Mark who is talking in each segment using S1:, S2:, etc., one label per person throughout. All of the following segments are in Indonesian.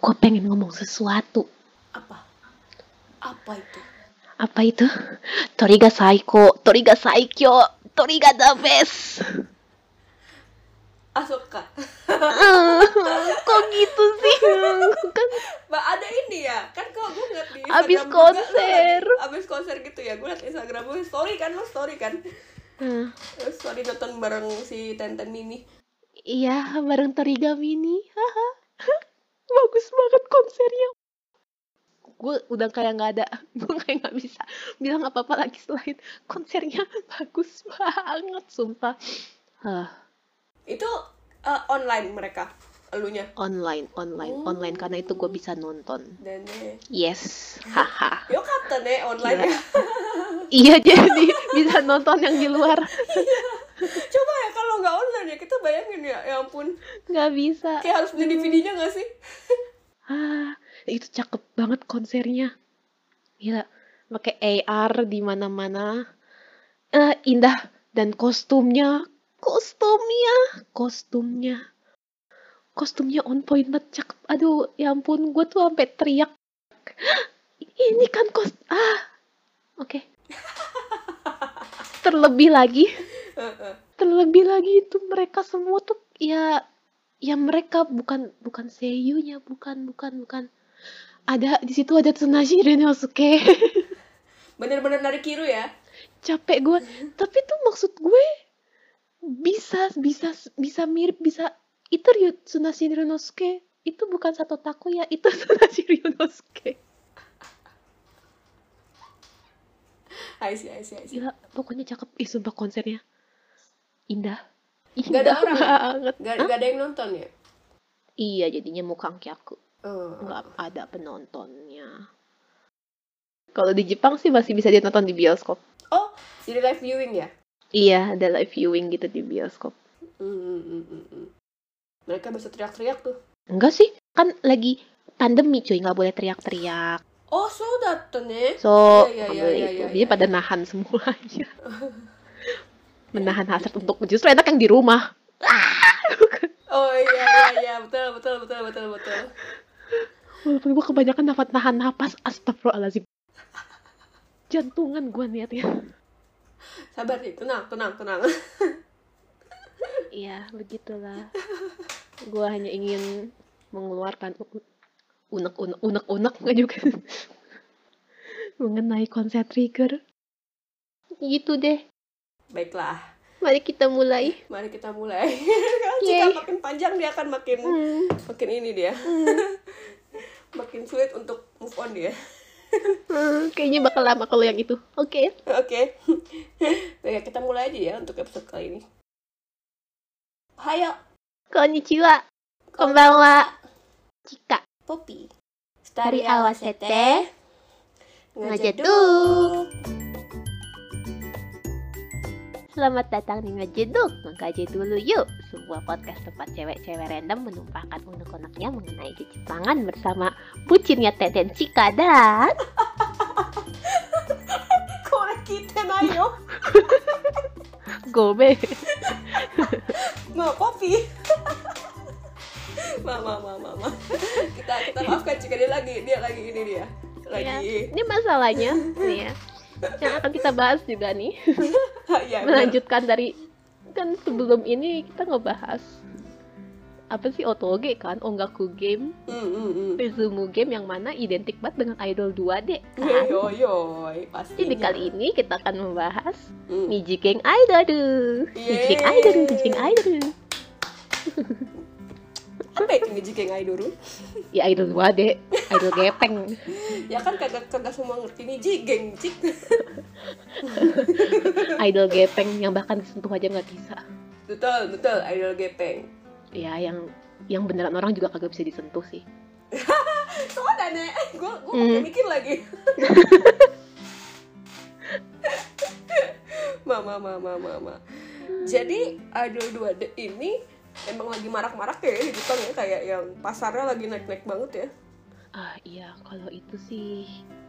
S1: gue pengen ngomong sesuatu.
S2: Apa? Apa itu?
S1: Apa itu? Toriga Saiko, Toriga Saikyo, Toriga the best.
S2: Asuka.
S1: Kok gitu sih? kan
S2: Mbak ada ini ya kan kalau gue ngeliat di
S1: Abis
S2: Instagram juga,
S1: konser.
S2: lagi- abis konser gitu ya gue liat Instagram gue story kan lo story kan
S1: Hmm,
S2: story nonton bareng si Tenten Mini
S1: iya, bareng Toriga Mini. Haha. Bagus banget konsernya. Gue udah kayak nggak ada, gue kayak nggak bisa bilang apa-apa lagi selain konsernya bagus banget, sumpah. Hah.
S2: itu eh, online mereka elunya?
S1: Online online
S2: Oh.
S1: online. Karena itu gue bisa nonton.
S2: Dan eh,
S1: yes. Haha.
S2: Yo kata nih online. Ya
S1: iya jadi bisa nonton yang di luar.
S2: Coba ya kalau nggak online ya kita bayangin ya ya ampun.
S1: Nggak bisa.
S2: Kayak harus beli DVD-nya nggak sih?
S1: Ah itu cakep banget konsernya. Gila pakai AR di mana-mana. Eh, indah dan kostumnya kostumnya kostumnya. Kostumnya on point banget cakep. Aduh ya ampun gue tuh sampai teriak. Ini kan kos ah oke. Terlebih lagi. Terlebih lagi itu mereka semua tuh ya ya mereka bukan bukan seiyunya bukan bukan bukan. Ada di situ ada Tsunashi Renosuke
S2: bener-bener dari Kiru ya?
S1: Capek gue tapi tuh maksud gue bisa bisa bisa mirip bisa itu Ryu Tsunashi Renosuke itu bukan satu taku ya itu Tsunashi Renosuke
S2: I see, I see, I see.
S1: gila pokoknya cakep. Ih sumpah konsernya indah
S2: Nggak ada orang?
S1: banget
S2: Gak,
S1: Hah?
S2: gak ada yang nonton ya
S1: iya jadinya mukangkyaku
S2: Oh.
S1: nggak ada penontonnya. Kalau di Jepang sih masih bisa ditonton di bioskop.
S2: oh jadi live viewing ya
S1: Iya, ada live viewing gitu di bioskop.
S2: Hmm, hmm, hmm, hmm, hmm. mereka bisa teriak-teriak tuh
S1: Enggak sih, kan lagi pandemi cuy, nggak boleh teriak-teriak.
S2: oh so datta ne
S1: So,
S2: Iya, iya,
S1: nggak
S2: iya,
S1: boleh
S2: iya,
S1: itu.
S2: iya,
S1: Jadi
S2: iya.
S1: pada nahan semuanya. Menahan hasrat untuk justru enak yang di rumah.
S2: oh iya iya iya betul betul betul betul betul
S1: Walaupun gue kebanyakan nahan nahan napas, astagfirullahaladzim. Jantungan gue niatnya.
S2: sabar nih tenang tenang tenang
S1: Iya, begitulah. Gua hanya ingin mengeluarkan u- unek-unek unek-unek nggak juga mengenai konsep trigger. Gitu deh.
S2: Baiklah
S1: Mari kita mulai.
S2: mari kita mulai kalau jika makin panjang dia akan makin
S1: Hmm.
S2: makin ini dia makin sulit untuk move on dia
S1: Hmm, kayaknya bakal lama kalau yang itu. Oke.
S2: oke baik kita mulai aja ya untuk episode kali ini Hayo
S1: Konnichiwa. Konbanwa. Cika.
S2: Poppy
S1: Dari Awasete. Ngajeduk. Selamat datang di Ngejeduk. Mengkaji dulu yuk. Sebuah podcast tempat cewek-cewek random menumpahkan unek-uneknya mengenai Jepangan bersama bucinnya Teten Cika dan...
S2: Korek kita nayo
S1: Gobe.
S2: Ma Poppy Mama mama mama kita kita maafkan jika dia lagi dia lagi ini dia
S1: Ya,
S2: lagi
S1: ini masalahnya nih ya. Yang akan kita bahas juga nih.
S2: ya.
S1: Melanjutkan dari kan sebelum ini kita ngebahas apa sih otoge kan ongaku game
S2: hmm, hmm.
S1: Rizumu game yang mana identik banget dengan idol 2D kan
S2: Yo yo pasti.
S1: jadi kali ini kita akan membahas. Niji Geng Idol Niji Geng Idol Niji Geng Idol
S2: Apa itu jika idol?
S1: ya idol 2D idol gepeng
S2: Ya kan kagak kagak semua ngerti nih jigeng cik.
S1: idol gepeng yang bahkan disentuh aja nggak bisa
S2: Betul betul idol gepeng.
S1: ya yang yang beneran orang juga kagak bisa disentuh sih
S2: Soalnya nih, gue gue pakai mikir lagi. mama mama mama. Jadi idol 2D ini emang lagi marak-marak ya di Jepang ya kayak yang pasarnya lagi naik-naik banget ya.
S1: ah iya kalau itu sih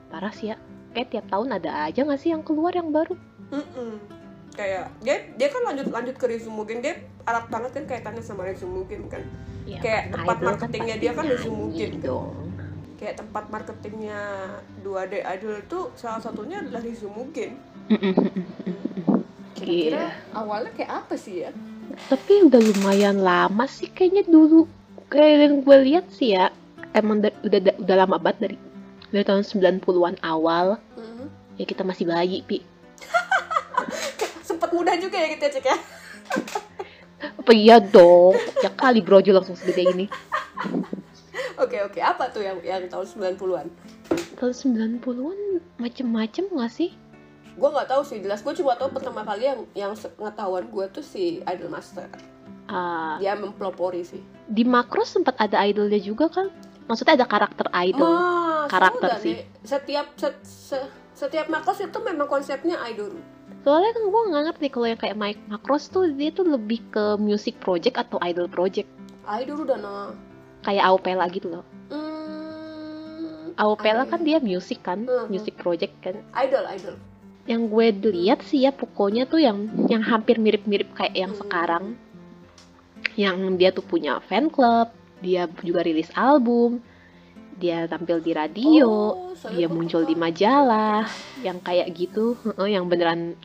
S1: parah sih ya kayak tiap tahun ada aja nggak sih yang keluar yang baru
S2: Mm-mm. Kayak dia dia kan lanjut lanjut ke Rizumu Game dia alat banget kan kaitannya sama Rizumu Game kan.
S1: Ya,
S2: Kayak
S1: kan
S2: tempat
S1: idol
S2: marketingnya
S1: pasti
S2: dia kan tuh.
S1: dong.
S2: kayak tempat marketingnya 2D Idol itu salah satunya adalah Rizumukin kira-kira
S1: Iya.
S2: awalnya kayak apa sih ya
S1: Tapi udah lumayan lama sih kayaknya dulu. Kayak yang gue lihat sih ya, emang da- udah da- udah lama banget dari dari tahun 90-an awal.
S2: Mhm.
S1: Ya kita masih bayi, Pi.
S2: sempet muda juga ya kita cek ya
S1: Apa iya dong? Ya kali brojo langsung segede ini.
S2: oke oke apa tuh yang yang tahun 90-an
S1: Tahun 90-an macem-macem gak sih?
S2: Gue nggak tahu sih jelas gue cuma tahu pertama kali yang yang pengetahuan gue tuh si Idol Master
S1: Ah,
S2: dia mempelopori sih
S1: di Makros sempat ada idolnya juga kan? Maksudnya ada karakter idol.
S2: Mas,
S1: karakter sih.
S2: nih. setiap set- se- setiap makros itu memang konsepnya idol
S1: Soalnya kan gue nggak ngerti kalau yang kayak Mike Macross tuh dia tuh lebih ke music project atau idol project.
S2: idol udah nah
S1: Kayak Aupela gitu loh.
S2: hmm,
S1: Aupela kan dia music kan,
S2: Mhm.
S1: music project kan.
S2: idol idol
S1: Yang gue lihat sih ya pokoknya tuh yang yang hampir mirip-mirip kayak yang sekarang. Yang dia tuh punya fan club, dia juga rilis album, dia tampil di radio,
S2: Oh,
S1: dia muncul di majalah, yang kayak gitu, yang beneran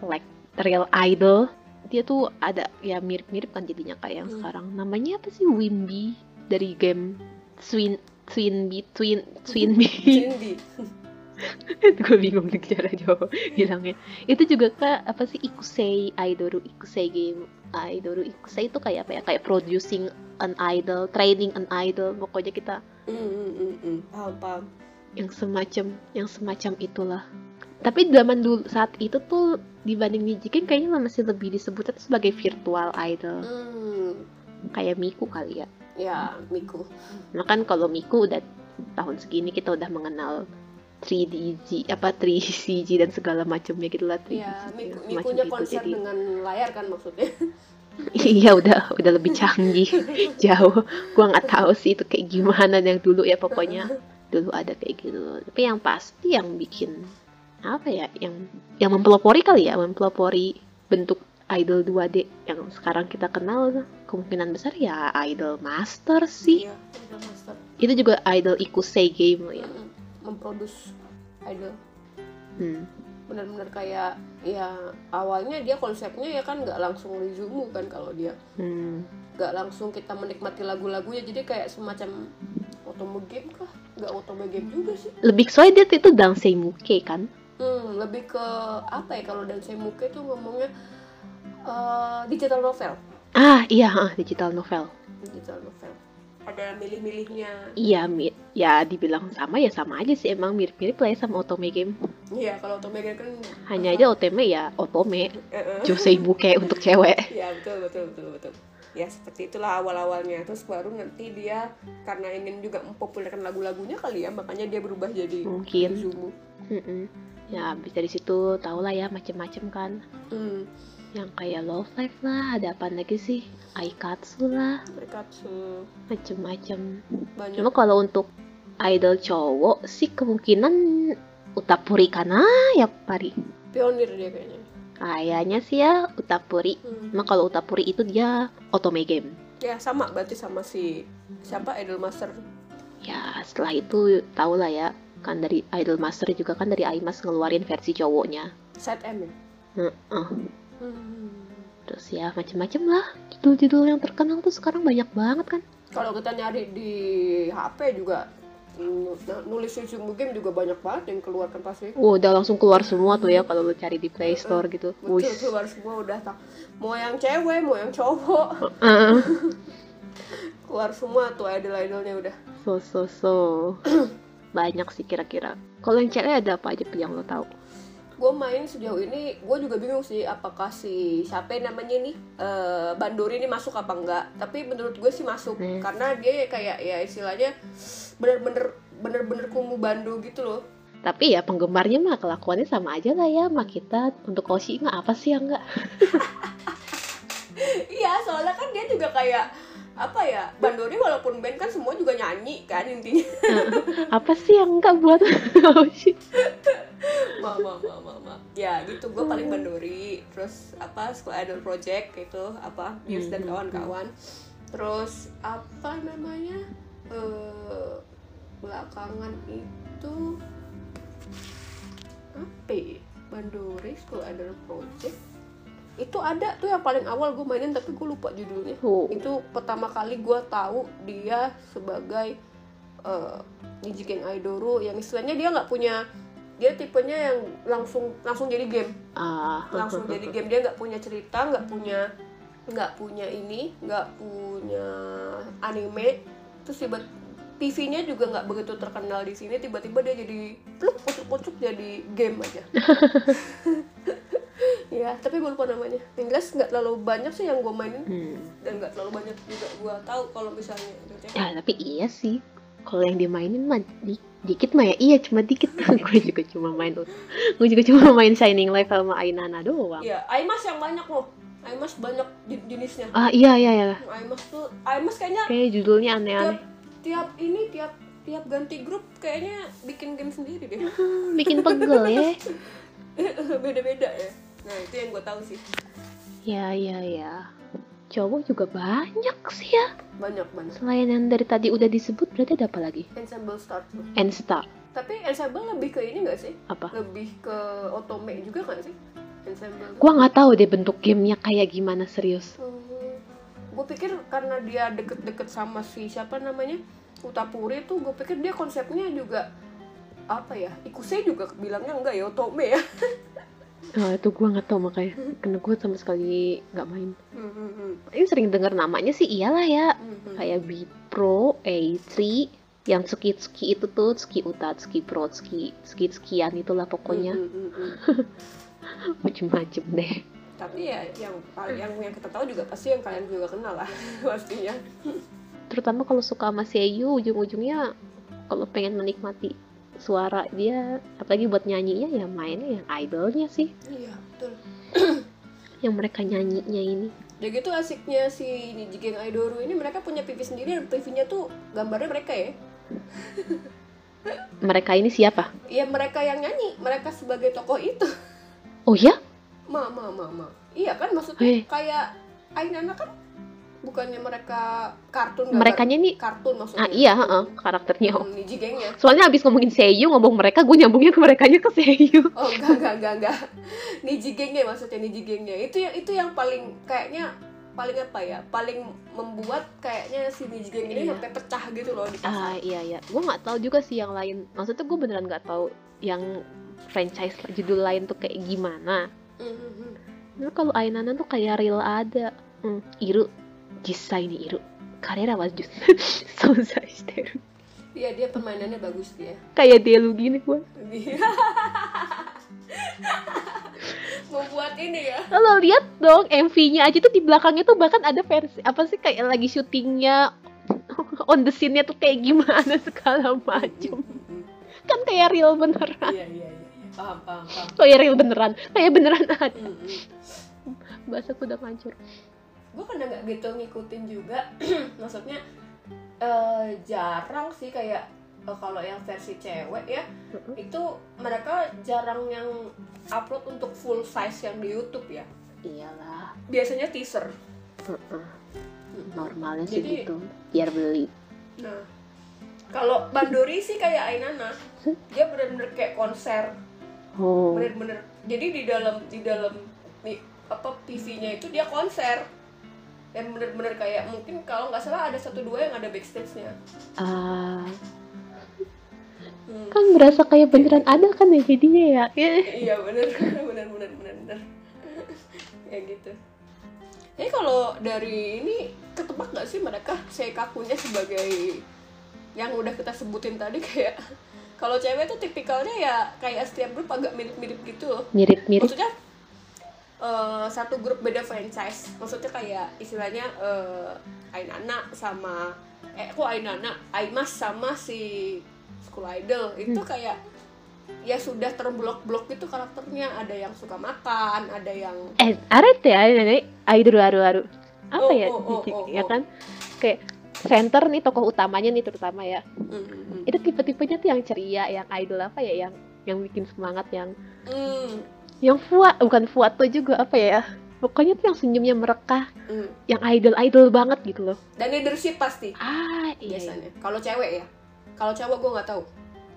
S1: like real idol. Dia tuh ada ya mirip-mirip kan jadinya kayak yang
S2: Hmm.
S1: sekarang. Namanya apa sih Wimby dari game Swin Swinby Twin.
S2: Cindy
S1: gue bingung nih cara jawab bilangnya. Itu juga kak apa sih ikusei idoru ikusei game. Idoru ikusei itu kayak apa ya? Kayak producing an idol training an idol. Pokoknya kita
S2: hmm, hmm. paham paham.
S1: yang semacam yang semacam itulah. Tapi zaman dulu saat itu tuh dibanding Nijikin kayaknya masih lebih disebutnya sebagai virtual idol.
S2: Hmm.
S1: kayak Miku kali ya.
S2: Ya Miku.
S1: Nah kan kalau Miku udah tahun segini kita udah mengenal 3DG apa 3CG dan segala macamnya gitu lah 3DG,
S2: ya Miku Mikunya
S1: itu.
S2: konser
S1: Jadi-
S2: dengan layar kan maksudnya?
S1: Iya udah udah lebih canggih jauh. Gua nggak tahu sih itu kayak gimana yang dulu ya pokoknya dulu ada kayak gitu. Tapi yang pasti yang bikin apa ya yang yang mempelopori kali ya mempelopori bentuk idol 2D yang sekarang kita kenal. Kemungkinan besar ya idol master sih.
S2: Iya, Idol Master.
S1: Itu juga idol ikusei game ya.
S2: Mm-mm. Memproduce idol.
S1: Hmm.
S2: benar-benar kayak ya awalnya dia konsepnya ya kan nggak langsung Rizumu kan kalau dia
S1: Hmm.
S2: nggak langsung kita menikmati lagu-lagunya. Jadi kayak semacam otome game kah? Nggak otome game juga sih.
S1: Lebih soalnya dia itu Dansei Muke kan?
S2: Hmm, lebih ke apa ya kalau dan Muke tuh ngomongnya eh, digital novel.
S1: Ah iya ah, digital novel.
S2: Digital novel ada milih-milihnya
S1: Iya, ya dibilang sama ya sama aja sih emang mirip-mirip lah ya sama Otome game.
S2: iya kalau otome game kan
S1: Hanya aja Otome ya Otome,
S2: eh.
S1: Josei Buke untuk cewek.
S2: ya betul betul betul betul ya seperti itulah awal-awalnya terus baru nanti dia karena ingin juga mempopulerkan lagu-lagunya kali ya makanya dia berubah jadi
S1: Mungkin. Mm-mm. Ya bisa di situ tau lah ya macem-macem kan.
S2: hmm.
S1: Yang kayak Love Life lah, ada apa lagi sih? Aikatsu lah,
S2: tuh
S1: macem-macem.
S2: banyak
S1: Cuma kalau untuk idol cowok sih kemungkinan Utapuri kana ya Pari.
S2: pionir dia kayaknya
S1: Kayaknya sih ya Utapuri.
S2: hmm.
S1: Cuma kalau Utapuri itu dia Otome game.
S2: ya sama berarti sama si siapa Idol Master
S1: Ya setelah itu tau lah ya kan dari Idol Master juga kan dari Aimas ngeluarin versi cowoknya.
S2: Side M ya
S1: Heeh.
S2: hmm.
S1: Terus ya macem-macem lah judul-judul yang terkenal tuh sekarang banyak banget kan.
S2: kalau kita nyari di HP juga nulis Rizumu game juga banyak banget yang keluarkan pasti
S1: Wah udah langsung keluar semua tuh ya kalau lu cari di Play Store gitu.
S2: betul
S1: Wih.
S2: keluar semua udah tak mau yang cewek mau yang cowok
S1: Heeh.
S2: keluar semua tuh idol-idolnya udah
S1: so so so. banyak sih kira-kira. Kalau yang cewek ada apa aja yang lo tahu?
S2: gue main sejauh ini gue juga bingung sih apakah si siapa namanya nih eh, Bandori ini masuk apa enggak tapi menurut gue sih masuk
S1: Hmm.
S2: karena dia kayak ya istilahnya bener-bener bener-bener kumuh Bando gitu loh
S1: Tapi ya penggemarnya mah kelakuannya sama aja lah ya sama kita. Untuk Koshi mah apa sih yang enggak?
S2: iya soalnya kan dia juga kayak apa ya? Bandori walaupun band kan semua juga nyanyi kan intinya.
S1: Apa sih yang enggak buat? Koshi?
S2: ma ma ma ma ma. ya gitu. Gue paling Bandori. Terus apa School Idol Project gitu. Apa Muse dan
S1: Hmm,
S2: kawan-kawan. Terus apa namanya? Eh belakangan itu apa ya? Bandori School Idol Project itu ada tuh yang paling awal gue mainin tapi gue lupa judulnya.
S1: Oh.
S2: itu pertama kali gue tahu dia sebagai uh, Niji Geng Aidoro yang istilahnya dia nggak punya dia tipenya yang langsung langsung jadi game.
S1: Ah,
S2: langsung jadi game. Dia nggak punya cerita nggak punya nggak punya ini nggak punya anime. Terus tiba TV-nya juga nggak begitu terkenal di sini tiba-tiba dia jadi pluk pucuk-pucuk jadi game aja ya tapi gue lupa namanya yang jelas nggak terlalu banyak sih yang gue mainin
S1: Hmm.
S2: dan nggak terlalu banyak juga gue tahu kalau misalnya itu cewek.
S1: Ya, tapi iya sih. Kalau yang dimainin mah di- dikit mah ya iya cuma dikit. gue juga cuma main gue juga cuma main Shining Light sama Ainana doang.
S2: ya Aimas yang banyak loh Aimas banyak je- jenisnya
S1: Ah iya iya iya.
S2: Aimas tuh Aimas kayaknya
S1: Kayak judulnya
S2: tiap
S1: aneh-aneh.
S2: tiap ini tiap tiap ganti grup kayaknya bikin game sendiri deh
S1: Hmm, bikin pegel ya.
S2: beda-beda ya nah itu yang gue tahu sih
S1: Ya ya ya. Cowok juga banyak sih ya.
S2: banyak banget
S1: Selain yang dari tadi udah disebut berarti ada apa lagi?
S2: ensemble start tuh
S1: N-Star.
S2: tapi ensemble lebih ke ini gak sih
S1: Apa?
S2: lebih ke otome juga kan sih ensemble
S1: Gua nggak tahu deh bentuk gamenya kayak gimana serius.
S2: gue pikir karena dia deket-deket sama si siapa namanya Utapuri tuh gue pikir dia konsepnya juga apa ya Ikuse juga bilangnya enggak ya otome ya
S1: Oh, itu gua nggak tahu makanya. Karena gue sama sekali nggak main. Ini sering dengar namanya sih iyalah ya.
S2: Hmm, hmm.
S1: kayak B Pro, A3 yang ski ski itu tuh ski utat, ski pro, ski ski skian itulah pokoknya
S2: Hmm, hmm, hmm, hmm.
S1: macem-macem deh.
S2: tapi ya yang yang yang kita tahu juga pasti yang kalian juga kenal lah pastinya
S1: Terutama kalau suka sama Seiyu ujung-ujungnya kalau pengen menikmati suara dia apalagi buat nyanyinya ya mainnya yang idolnya sih.
S2: Iya betul.
S1: Yang mereka nyanyinya ini.
S2: Udah gitu asiknya si Niji Geng Aidoru ini mereka punya PV sendiri dan PV-nya tuh gambarnya mereka ya.
S1: Mereka ini siapa?
S2: Ya mereka yang nyanyi mereka sebagai tokoh itu.
S1: Oh ya
S2: ma ma ma ma. Iya kan maksudnya
S1: Eh.
S2: kayak Ainana kan bukannya mereka kartun
S1: mereka nih
S2: kartun maksudnya
S1: ah iya heeh, karakternya
S2: Hmm, Niji Gengnya
S1: soalnya abis ngomongin Seiyu ngomong mereka gue nyambungnya ke mereka ke Seiyu
S2: Oh enggak enggak enggak enggak. Niji gengnya maksudnya Niji gengnya. Itu yang itu yang paling kayaknya paling apa ya? Paling membuat kayaknya si Niji geng ini
S1: Iya.
S2: sampai pecah gitu loh di
S1: Ah iya iya, gue nggak tahu juga sih yang lain. Maksudnya gue beneran nggak tahu yang franchise judul lain tuh kayak gimana.
S2: Hmm, hmm, hmm.
S1: Nah kalau Ainana tuh kayak real ada. Hmm, Iru, Jisai ni Iru. Karera was just Souzai shiteru.
S2: Iya dia permainannya bagus dia.
S1: Kayak Delu gini gue.
S2: Dia- Membuat ini ya.
S1: Lo lihat dong MV-nya aja tuh di belakangnya tuh bahkan ada versi apa sih kayak lagi syutingnya on the scene-nya tuh kayak gimana segala macam. Kan kayak real beneran.
S2: Iya iya iya. Paham paham paham.
S1: Kayak real beneran. Kayak beneran ada. Bahasa udah ngancur.
S2: Gue karena nggak gitu ngikutin juga maksudnya eh, jarang sih kayak eh, kalau yang versi cewek ya itu mereka jarang yang upload untuk full size yang di YouTube ya
S1: Iyalah.
S2: biasanya teaser
S1: Heeh. Normalnya sih
S2: Jadi-
S1: gitu. Biar beli.
S2: nah kalau Bandori sih kayak Ainana dia bener-bener kayak konser
S1: Oh.
S2: bener-bener jadi di dalam di dalam di, apa PV-nya itu dia konser dan bener-bener kayak mungkin kalau nggak salah ada satu dua yang ada backstage-nya.
S1: Ah,
S2: Hmm.
S1: kan berasa kayak beneran ada kan ya jadinya ya.
S2: iya bener. Bener bener bener bener. Ya gitu. Jadi kalau dari ini ketebak nggak sih mereka? Seikakunya sebagai yang udah kita sebutin tadi kayak kalau cewek tuh tipikalnya ya kayak setiap grup agak mirip-mirip gitu loh.
S1: Mirip-mirip.
S2: maksudnya eh, satu grup beda franchise maksudnya kayak istilahnya eh, Ainana sama eh kok Ainana Aimas sama si School Idol itu kayak ya sudah terblok-blok gitu karakternya ada yang suka makan ada yang
S1: Eh, arete ya, nenek. Aidoru aru aru. Apa
S2: Oh,
S1: ya?
S2: oh, oh, oh,
S1: ya kan? Kayak center nih tokoh utamanya nih terutama ya.
S2: mm, mm, mm.
S1: Itu tipe-tipenya tuh yang ceria, yang idol apa ya, yang yang bikin semangat yang
S2: Hmm,
S1: yang fuat bukan fuat tuh juga apa ya? Pokoknya tuh yang senyumnya mereka
S2: Hmm.
S1: yang idol idol banget gitu loh.
S2: Dan leadership pasti.
S1: Ah iya, iya.
S2: biasanya. Kalau cewek ya? Kalau cowok gue nggak tahu.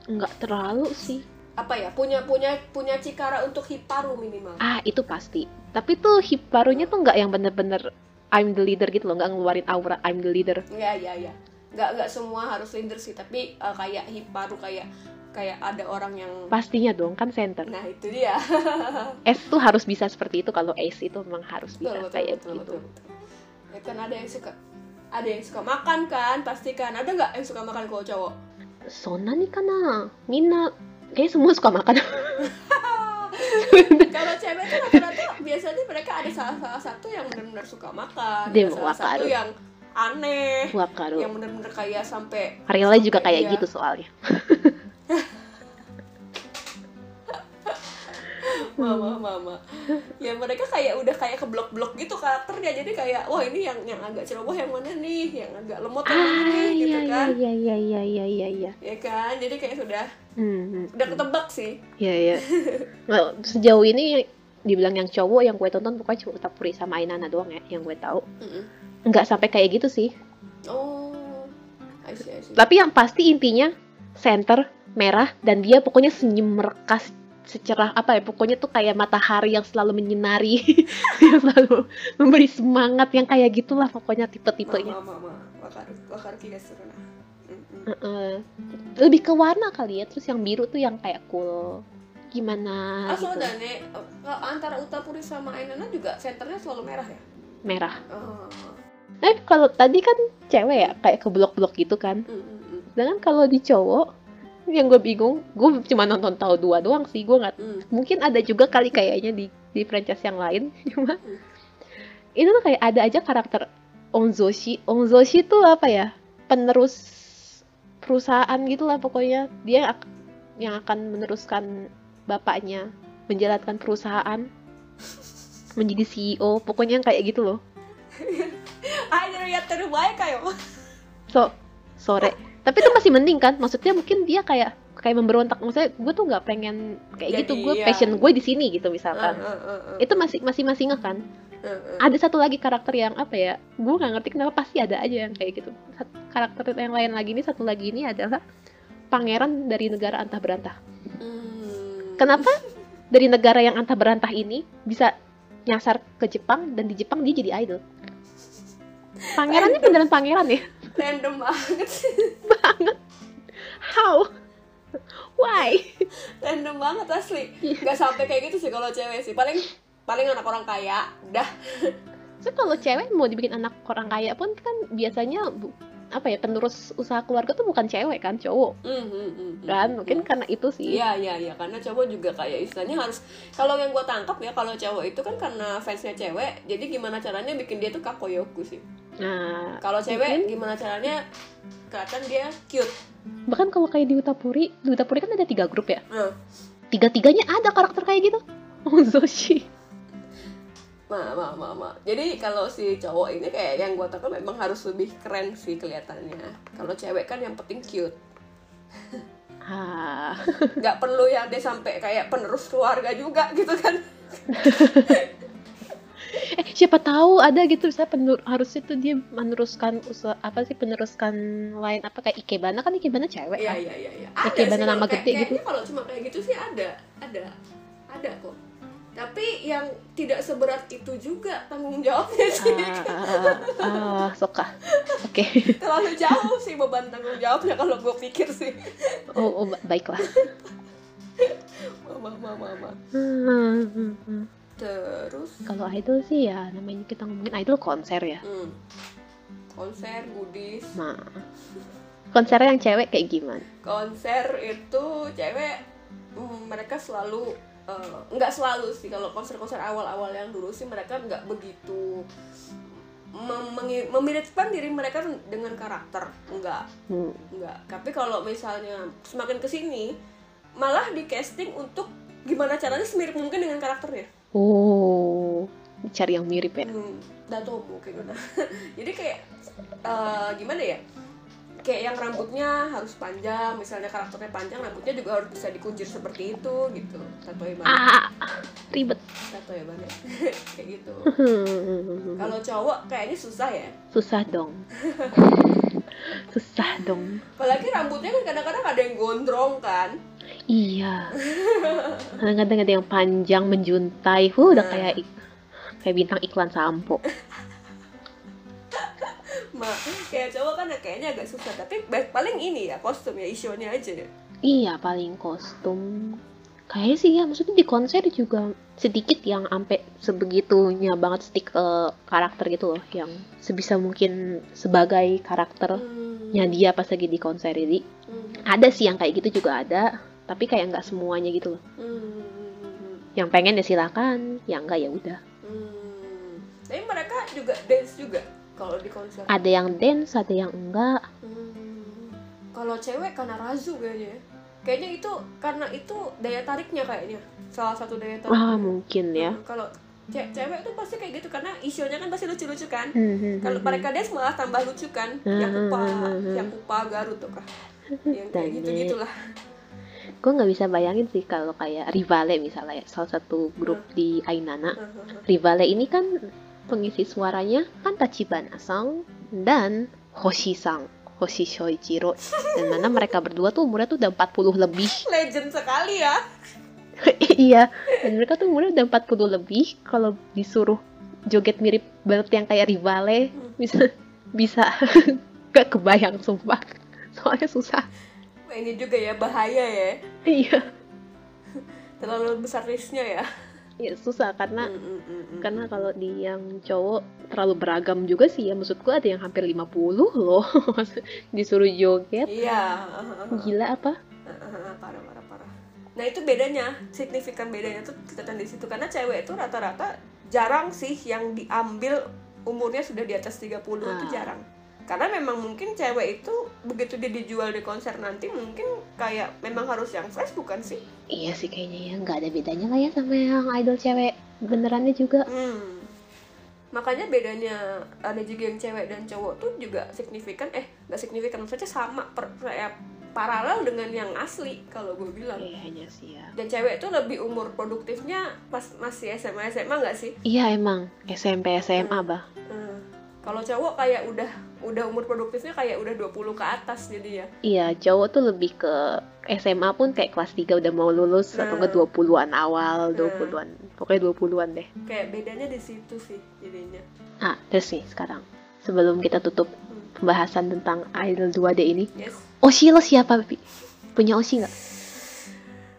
S1: Nggak terlalu sih.
S2: Apa ya? Punya punya punya cikara untuk hiparu minimal.
S1: Ah itu pasti. Tapi tuh hiparunya tuh nggak yang bener-bener I'm the leader gitu loh. Nggak ngeluarin aura I'm the leader.
S2: Ya ya ya nggak nggak semua harus leader sih. Tapi uh, kayak hiparu kayak kayak ada orang yang
S1: pastinya dong kan center.
S2: Nah itu dia.
S1: S tuh harus bisa seperti itu kalau ace itu memang harus bisa
S2: betul,
S1: kayak
S2: betul,
S1: gitu.
S2: betul, betul. Ya, kan ada yang suka ada yang suka makan kan pasti kan. Ada nggak yang suka makan kalau cowok?
S1: Sona nih kana. Mina kayak semua suka makan.
S2: Kalau cewek tuh rata-rata biasanya mereka ada salah, salah satu yang benar-benar suka makan.
S1: Dia
S2: salah
S1: wakaru.
S2: satu yang aneh
S1: wakaru.
S2: yang benar-benar kayak sampai
S1: lain juga kayak gitu soalnya.
S2: mama mama. Ya mereka kayak udah kayak ke blok-blok gitu karakternya. Jadi kayak wah ini yang yang agak ceroboh yang mana nih? Yang agak lemot yang mana
S1: ah
S2: nih gitu
S1: iya
S2: kan?
S1: iya iya iya iya iya iya.
S2: Ya kan? Jadi kayak sudah
S1: hmm,
S2: udah ketebak sih.
S1: Iya iya. Well, sejauh ini dibilang yang cowok yang gue tonton pokoknya cuma Utapuri sama Ainana doang ya yang gue tahu.
S2: Mm-mm.
S1: nggak sampai kayak gitu sih.
S2: Oh I see, I see.
S1: tapi yang pasti intinya center merah dan dia pokoknya senyum merekas secerah apa ya pokoknya tuh kayak matahari yang selalu menyinari yang selalu memberi semangat yang kayak gitulah pokoknya tipe-tipenya. Heeh. lebih ke warna kali ya terus yang biru tuh yang kayak cool. Gimana
S2: ah
S1: gitu.
S2: Dan eh, antara Utapuri sama Ainana juga senternya selalu merah ya?
S1: Merah.
S2: Oh.
S1: Eh kalau tadi kan cewek ya kayak ke blok-blok gitu kan
S2: Mm, mm, mm.
S1: sedangkan kalau di cowok yang gue bingung gue cuma nonton tahu dua doang sih gue nggak
S2: Mm.
S1: mungkin ada juga kali kayaknya di di franchise yang lain cuma
S2: Hmm.
S1: itu tuh kayak ada aja karakter Onzoshi Onzoshi tuh apa ya penerus perusahaan gitu lah pokoknya dia ak- yang akan meneruskan bapaknya menjalankan perusahaan menjadi CEO pokoknya yang kayak gitu loh
S2: Ah, ini lihat terbaik kayo.
S1: so sore tapi itu masih mending kan maksudnya mungkin dia kayak kayak memberontak maksudnya gue tuh nggak pengen kayak
S2: Jadi,
S1: gitu gue
S2: iya.
S1: passion gue di sini gitu misalkan
S2: ah, ah, ah.
S1: itu masih masih masih nggak kan
S2: Ah, ah.
S1: ada satu lagi karakter yang apa ya gue nggak ngerti kenapa pasti ada aja yang kayak gitu karakter yang lain lagi ini satu lagi ini adalah pangeran dari negara antah berantah
S2: Hmm.
S1: kenapa dari negara yang antah berantah ini bisa nyasar ke Jepang dan di Jepang dia jadi idol pangerannya beneran pangeran ya
S2: Random banget sih.
S1: how why
S2: Random banget asli.
S1: Iya.
S2: Gak sampai kayak gitu sih kalau cewek sih. Paling paling anak orang kaya. Dah.
S1: so kalau cewek mau dibikin anak orang kaya pun kan biasanya bu- apa ya penerus usaha keluarga tuh bukan cewek kan cowok
S2: Hmm, hmm, hmm, hmm.
S1: kan mungkin karena itu sih
S2: Iya iya iya karena cowok juga kayak istilahnya harus kalau yang gue tangkap ya kalau cowok itu kan karena fansnya cewek jadi gimana caranya bikin dia tuh kakoyoku sih
S1: nah
S2: kalau cewek
S1: Mungkin.
S2: gimana caranya? Kelihatan dia cute.
S1: Bahkan kalau kayak di Utapuri di Utapuri kan ada tiga grup ya?
S2: Nah
S1: tiga tiganya ada karakter kayak gitu. Oh Zoshi.
S2: Ma ma ma ma. jadi kalau si cowok ini kayak yang gue tangkap memang harus lebih keren sih kelihatannya. Kalau cewek kan yang penting cute.
S1: Ah.
S2: Nggak perlu yang dia sampai kayak penerus keluarga juga gitu kan
S1: siapa tahu ada gitu bisa penur harusnya tuh dia meneruskan usaha apa sih peneruskan lain apa kayak Ikebana kan Ikebana cewek
S2: iya
S1: kan?
S2: iya iya iya.
S1: Ya,
S2: ada
S1: kayak
S2: sih
S1: nama
S2: kayak-
S1: gede gitu.
S2: kalau cuma kayak gitu sih ada ada ada kok. Tapi yang tidak seberat itu juga tanggung jawabnya sih.
S1: Ah, ah, suka. Oke.
S2: Terlalu jauh sih beban tanggung jawabnya kalau gue pikir sih.
S1: Oh, oh ba- baiklah.
S2: Mama mama mama.
S1: Hmm, hmm, hmm.
S2: Terus?
S1: Kalau idol sih ya namanya kita ngomongin idol konser ya.
S2: Hmm, konser goodies.
S1: Nah konser yang cewek kayak gimana?
S2: Konser itu cewek mm, mereka selalu eh, nggak selalu sih. Kalau konser-konser awal-awal yang dulu sih mereka nggak begitu mem- memiripkan diri mereka dengan karakter. Enggak
S1: hmm.
S2: enggak tapi kalau misalnya semakin ke sini malah di casting untuk gimana caranya semirip mungkin dengan karakternya
S1: oh cari yang mirip ya?
S2: Hmm, Dato mungkin udah jadi kayak eh, gimana ya? Kayak yang rambutnya harus panjang misalnya karakternya panjang rambutnya juga harus bisa dikunci seperti itu gitu. Tato ya
S1: Ah, ribet.
S2: tato ya banget. Kayak gitu. Kalau cowok kayaknya susah ya.
S1: Susah dong. Susah dong.
S2: apalagi rambutnya kan kadang-kadang ada yang gondrong kan
S1: Iya. Kadang-kadang ada yang panjang menjuntai. Huh, udah
S2: Nah.
S1: kayak kayak bintang iklan sampo.
S2: Ma, kayak cowok kan kayaknya agak susah tapi paling ini ya kostum ya isunya aja ya
S1: Iya, paling kostum. Kayaknya sih ya, maksudnya di konser juga sedikit yang sampai sebegitunya banget stick ke karakter gitu loh, yang sebisa mungkin sebagai karakternya
S2: Hmm.
S1: dia pas lagi di konser jadi
S2: Hmm.
S1: ada sih yang kayak gitu juga ada, tapi kayak nggak semuanya gitu loh.
S2: Hmm.
S1: Yang pengen ya silakan, yang enggak ya udah.
S2: Hmm. Tapi mereka juga dance juga kalau di konser.
S1: Ada yang dance, ada yang enggak.
S2: Hmm. Kalau cewek karena razu kayaknya. ya. Kayaknya itu karena itu daya tariknya kayaknya. Salah satu daya tarik.
S1: Ah, mungkin ya.
S2: Kalau ce- cewek tuh pasti kayak gitu karena isunya kan pasti lucu-lucu kan.
S1: Hmm, hmm,
S2: Kalau
S1: hmm,
S2: mereka dance malah tambah lucu kan.
S1: Hmm,
S2: Yang kupa,
S1: hmm, hmm, hmm.
S2: yang kupa Garut tuh kah. Yang kayak
S1: Dan
S2: gitu-gitulah.
S1: Gue nggak bisa bayangin sih kalau kayak Rivale misalnya salah satu grup di Ainana. Rivale ini kan pengisi suaranya kan Tachibana Sang dan Hoshi Sang Hoshi Shoichiro. Dan mana mereka berdua tuh umurnya tuh udah 40 lebih.
S2: Legend sekali ya.
S1: iya dan mereka tuh umurnya udah 40 lebih. Kalau disuruh joget mirip banget yang kayak Rivale bisa bisa gak kebayang sumpah. Soalnya susah
S2: Ini juga ya bahaya ya.
S1: iya
S2: Terlalu besar risknya ya.
S1: ya susah karena
S2: Mm, mm, mm, mm.
S1: karena kalau di yang cowok terlalu beragam juga sih ya maksudku ada yang hampir 50 loh disuruh joget
S2: Iya.
S1: gila apa
S2: parah parah parah. Nah itu bedanya, signifikan bedanya tuh kelihatan di situ karena cewek itu rata-rata jarang sih yang diambil umurnya sudah di atas 30 itu
S1: Ah.
S2: jarang. Karena memang mungkin cewek itu begitu dia dijual di konser nanti mungkin kayak memang harus yang fresh bukan sih?
S1: iya sih kayaknya ya nggak ada bedanya lah ya sama yang idol cewek benerannya juga
S2: Hmm. Makanya bedanya ada juga yang cewek dan cowok tuh juga signifikan eh nggak signifikan maksudnya sama per, kayak paralel dengan yang asli kalau gue bilang.
S1: kayaknya sih ya
S2: Dan cewek itu lebih umur produktifnya pas masih SMA SMA nggak sih?
S1: iya emang SMP SMA bah
S2: Hmm. Kalau cowok kayak udah udah umur produktifnya kayak udah 20 ke atas jadi ya.
S1: iya cowok tuh lebih ke SMA pun kayak kelas 3 udah mau lulus atau
S2: Nah.
S1: ke 20-an awal
S2: Nah.
S1: 20-an pokoknya 20-an deh
S2: Kayak bedanya di situ sih jadinya.
S1: ah terus nih sekarang sebelum kita tutup
S2: Hmm.
S1: pembahasan tentang idol 2D ini
S2: Yes.
S1: Oshi lo siapa Pi? punya Oshi nggak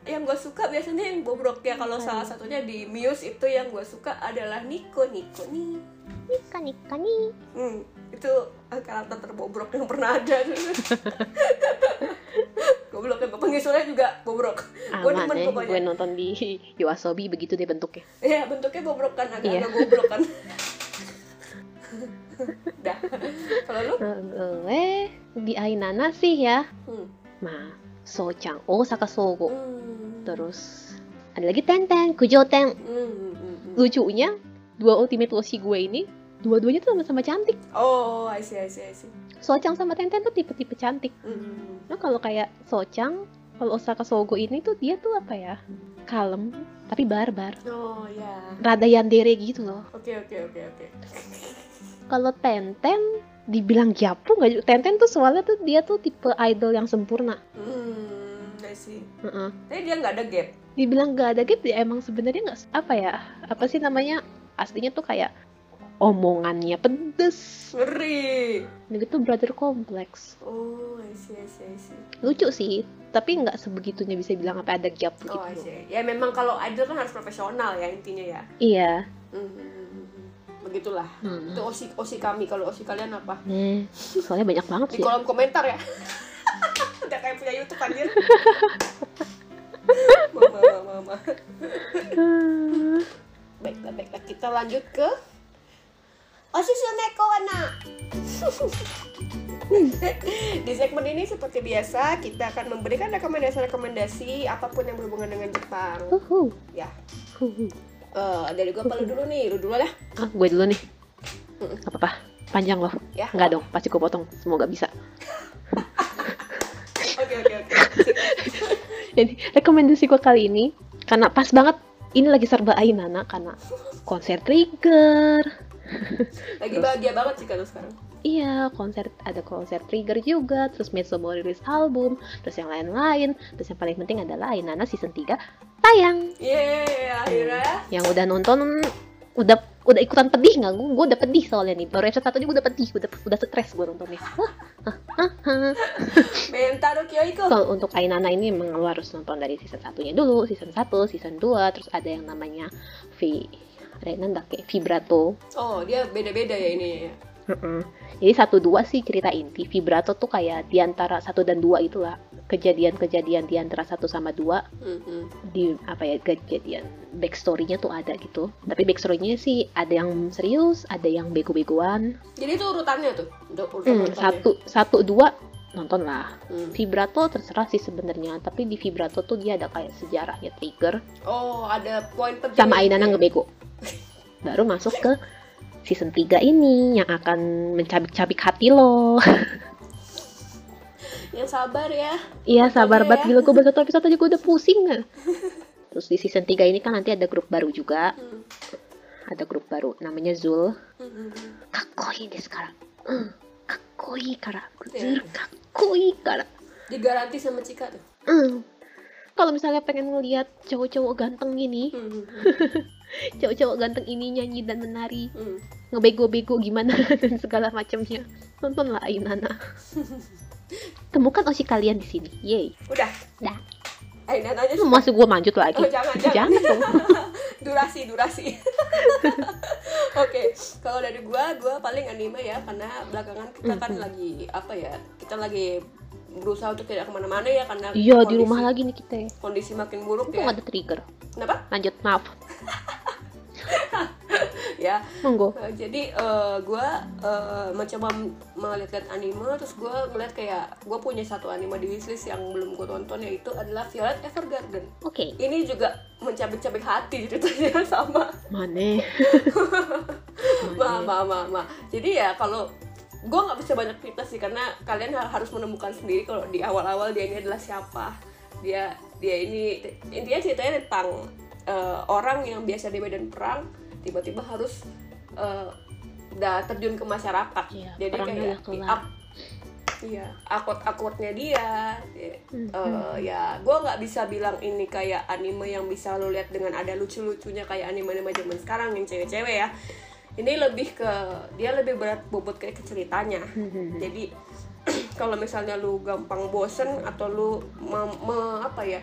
S2: Yang gue suka biasanya yang bobrok ya kalau salah satunya di Muse itu yang gue suka adalah Nico Nico nih.
S1: Nika Nika nih
S2: Hmm, itu eh, karakter terbobrok yang pernah ada. Goblok ya, pengisunya juga bobrok. Gue demen
S1: ya
S2: pokoknya.
S1: gue nonton di Yoasobi begitu deh bentuknya
S2: Iya bentuknya bobrok kan agak
S1: Iya.
S2: agak bobrok kan. Dah. Kalau lu?
S1: Gue di Ainana sih ya
S2: Hmm.
S1: Nah, Sochang, Osaka Sogo.
S2: Hmm.
S1: Terus ada lagi Tenten, Kujo Ten.
S2: Hmm, hmm, hmm, hmm.
S1: Lucunya, dua ultimate Oshi gue ini, dua-duanya tuh sama-sama cantik.
S2: Oh, I see, I see, I see.
S1: Sochang sama Tenten tuh tipe-tipe cantik.
S2: Hmm.
S1: Nah, kalau kayak Sochang, kalau Osaka Sogo ini tuh dia tuh apa ya? Kalem, tapi barbar.
S2: Oh, ya.
S1: Rada yandere gitu loh.
S2: Oke, oke, oke, oke.
S1: Kalau Tenten, dibilang Japu nggak? Tenten tuh soalnya tuh dia tuh tipe idol yang sempurna.
S2: Hmm, I see.
S1: Heeh.
S2: Tapi dia nggak ada gap.
S1: dibilang gak ada gap ya emang sebenarnya nggak apa ya apa sih namanya aslinya tuh kayak omongannya pedes
S2: Ngeri.
S1: gitu brother complex
S2: Oh, I see, I see, I see.
S1: lucu sih tapi nggak sebegitunya bisa bilang apa ada gap gitu
S2: Oh, I see. Ya memang kalau idol kan harus profesional ya intinya ya.
S1: iya
S2: hmm, hmm. Begitulah.
S1: Hmm.
S2: Itu osi osi kami. Kalau osi kalian apa?
S1: Nih, soalnya banyak banget
S2: Di
S1: sih ya.
S2: kolom komentar ya. Udah kayak punya YouTube anjir. mama, mama, mama.
S1: Hmm.
S2: Baiklah, baiklah. Kita lanjut ke Osusune Kowana. Di segmen ini seperti biasa kita akan memberikan rekomendasi-rekomendasi apa pun yang berhubungan dengan Jepang.
S1: Uhu.
S2: Ya,
S1: Uhu.
S2: Eh dari gua apa lu dulu nih? Lu dulu lah.
S1: ah gue dulu nih
S2: Mm-mm.
S1: Gak apa-apa panjang loh
S2: Ya.
S1: nggak dong pasti gue potong semoga bisa
S2: oke oke oke
S1: Jadi rekomendasi gue kali ini karena pas banget ini lagi serba Ainana karena konser Trigger.
S2: lagi bahagia banget sih kalau sekarang
S1: Iya, konser ada konser Trigger juga, terus Metso mau rilis album, terus yang lain-lain, terus yang paling penting adalah Ainana season 3 tayang.
S2: Yeay, akhirnya
S1: Yang udah nonton udah udah ikutan pedih nggak? Gue udah pedih soalnya nih. Baru episode satu aja gue udah pedih, udah udah stres gue nontonnya.
S2: Mentaro Kyoiko
S1: Kalau untuk Ainana ini memang lo harus nonton dari season satunya dulu, season 1, season 2, terus ada yang namanya V yang kayak vibrato.
S2: Oh, dia beda-beda ya ini ya.
S1: Mm-mm. Jadi satu dua sih cerita inti. Vibrato tuh kayak di antara satu dan dua itulah kejadian-kejadian di antara satu sama dua
S2: Mhm.
S1: di apa ya kejadian backstory-nya tuh ada gitu. Tapi backstory-nya sih ada yang serius, ada yang bego-begoan.
S2: Jadi itu urutannya tuh. Urutan urutannya.
S1: satu satu dua nonton lah.
S2: Hmm.
S1: Vibrato terserah sih sebenarnya, tapi di vibrato tuh dia ada kayak sejarahnya trigger
S2: Oh, ada poin penting.
S1: sama Ainana ngebego. Baru masuk ke season 3 ini yang akan mencabik-cabik hati lo.
S2: Yang sabar ya.
S1: Iya sabar banget
S2: ya.
S1: gila gue baru satu episode aja gue udah pusing kan. Terus di season 3 ini kan nanti ada grup baru juga.
S2: Hmm.
S1: Ada grup baru namanya Zul.
S2: Mhm.
S1: Kakoi deh sekarang. Hmm, Kakoi kara. Zul kakoi kara.
S2: Digaranti sama Cika tuh.
S1: Hmm. Kalau misalnya pengen ngeliat cowok-cowok ganteng ini,
S2: Mhm.
S1: cowok-cowok ganteng ini nyanyi dan menari,
S2: Hmm.
S1: ngebego-bego gimana dan segala macamnya, nontonlah Ainana. Temukan osi kalian di sini. Yeay.
S2: Udah.
S1: Dah.
S2: Ainana aja
S1: masih gue lanjut lagi.
S2: Oh, jangan, jangan.
S1: dong.
S2: durasi durasi oke kalau dari gua gua paling anime ya karena belakangan kita kan
S1: Mhm.
S2: lagi apa ya kita lagi berusaha untuk tidak ke mana-mana ya karena
S1: Iya di rumah lagi nih kita.
S2: kondisi makin buruk
S1: Untung
S2: ya
S1: ada trigger.
S2: kenapa
S1: Lanjut maaf.
S2: ya
S1: Monggo.
S2: Eh, jadi eh, gua eh, mencoba melihat anime terus gua ngeliat kayak gua punya satu anime di wishlist yang belum gua tonton yaitu adalah Violet Evergarden
S1: Oke.
S2: ini juga mencabik-cabik hati ceritanya sama
S1: Mane.
S2: ma ma ma ma jadi ya kalau gue nggak bisa banyak cerita sih karena kalian ha- harus menemukan sendiri kalau di awal-awal dia ini adalah siapa dia dia ini intinya ceritanya tentang eh, orang yang biasa di medan perang tiba-tiba harus udah terjun ke masyarakat.
S1: Iya,
S2: jadi kayak ak- iya akut akutnya dia. Ya,
S1: Mhm.
S2: eh, ya gue nggak bisa bilang ini kayak anime yang bisa lo lihat dengan ada lucu-lucunya kayak anime-anime zaman sekarang yang cewek-cewek ya. Ini lebih ke dia lebih berat bobot kayak ke ceritanya.
S1: Mhm.
S2: jadi kalau misalnya lu gampang bosen atau lu me- me- apa ya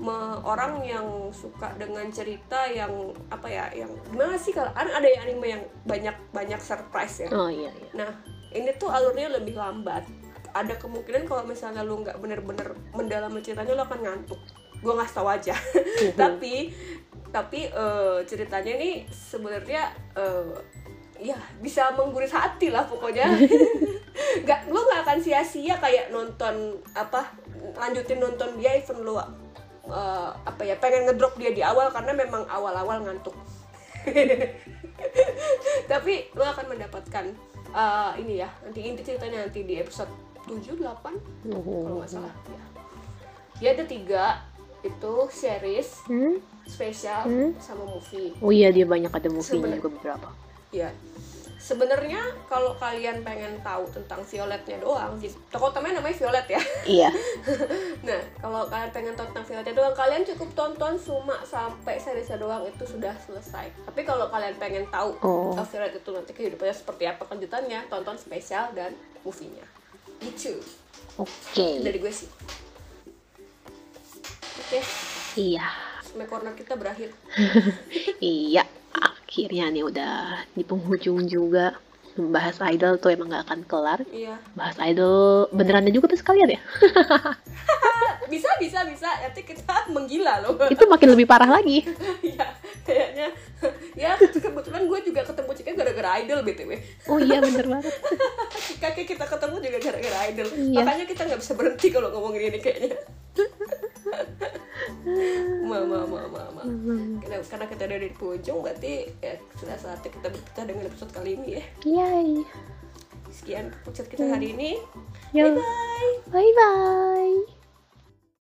S2: me- orang yang suka dengan cerita yang apa ya yang gimana sih kalau kan ada yang anime yang banyak banyak surprise ya
S1: Oh iya iya.
S2: Nah, ini tuh alurnya lebih lambat. Ada kemungkinan kalau misalnya lu nggak bener-bener mendalami ceritanya lu akan ngantuk. Gue ngasih tau aja. tapi tapi eh, ceritanya ini sebenarnya eh, ya bisa mengguris hati lah pokoknya. Gak, lu nggak akan sia-sia kayak nonton apa lanjutin nonton dia even lu eh, apa ya pengen ngedrop dia di awal karena memang awal-awal ngantuk. tapi lo akan mendapatkan uh, ini ya nanti inti ceritanya nanti di episode 7 8 kalau nggak salah ya. dia ada tiga itu series
S1: Hmm?
S2: spesial
S1: Hmm?
S2: sama movie
S1: Oh iya dia banyak ada movie-nya
S2: Sebenernya-
S1: juga beberapa.
S2: ya sebenarnya kalau kalian pengen tahu tentang Violetnya doang jadi tokoh utamanya namanya Violet ya
S1: Iya.
S2: nah kalau kalian pengen tahu tentang Violetnya doang kalian cukup tonton cuma sampai seriesnya doang itu sudah selesai tapi kalau kalian pengen tahu
S1: Oh.
S2: Violet itu nanti kehidupannya seperti apa kelanjutannya tonton spesial dan movie-nya gitu
S1: Oke.
S2: dari gue sih oke
S1: Iya.
S2: Smack corner kita berakhir
S1: Iya. Akhirnya nih udah di penghujung juga. Membahas idol tuh emang gak akan kelar.
S2: iya
S1: Bahas idol benerannya juga tuh sekalian ya.
S2: bisa bisa bisa nanti kita menggila loh
S1: Itu makin lebih parah lagi.
S2: Iya, kayaknya ya kebetulan gue juga ketemu Cika gara-gara idol btw
S1: Oh iya bener banget.
S2: Cika kayak kita ketemu juga gara-gara idol
S1: Iya.
S2: makanya kita nggak bisa berhenti kalau ngomongin ini kayaknya ma ma ma ma ma. Karena, karena kita udah di penghujung berarti ya sudah saatnya kita berpisah dengan episode kali ini ya.
S1: Yay.
S2: sekian podcast kita hari ini. Bye bye
S1: Bye bye.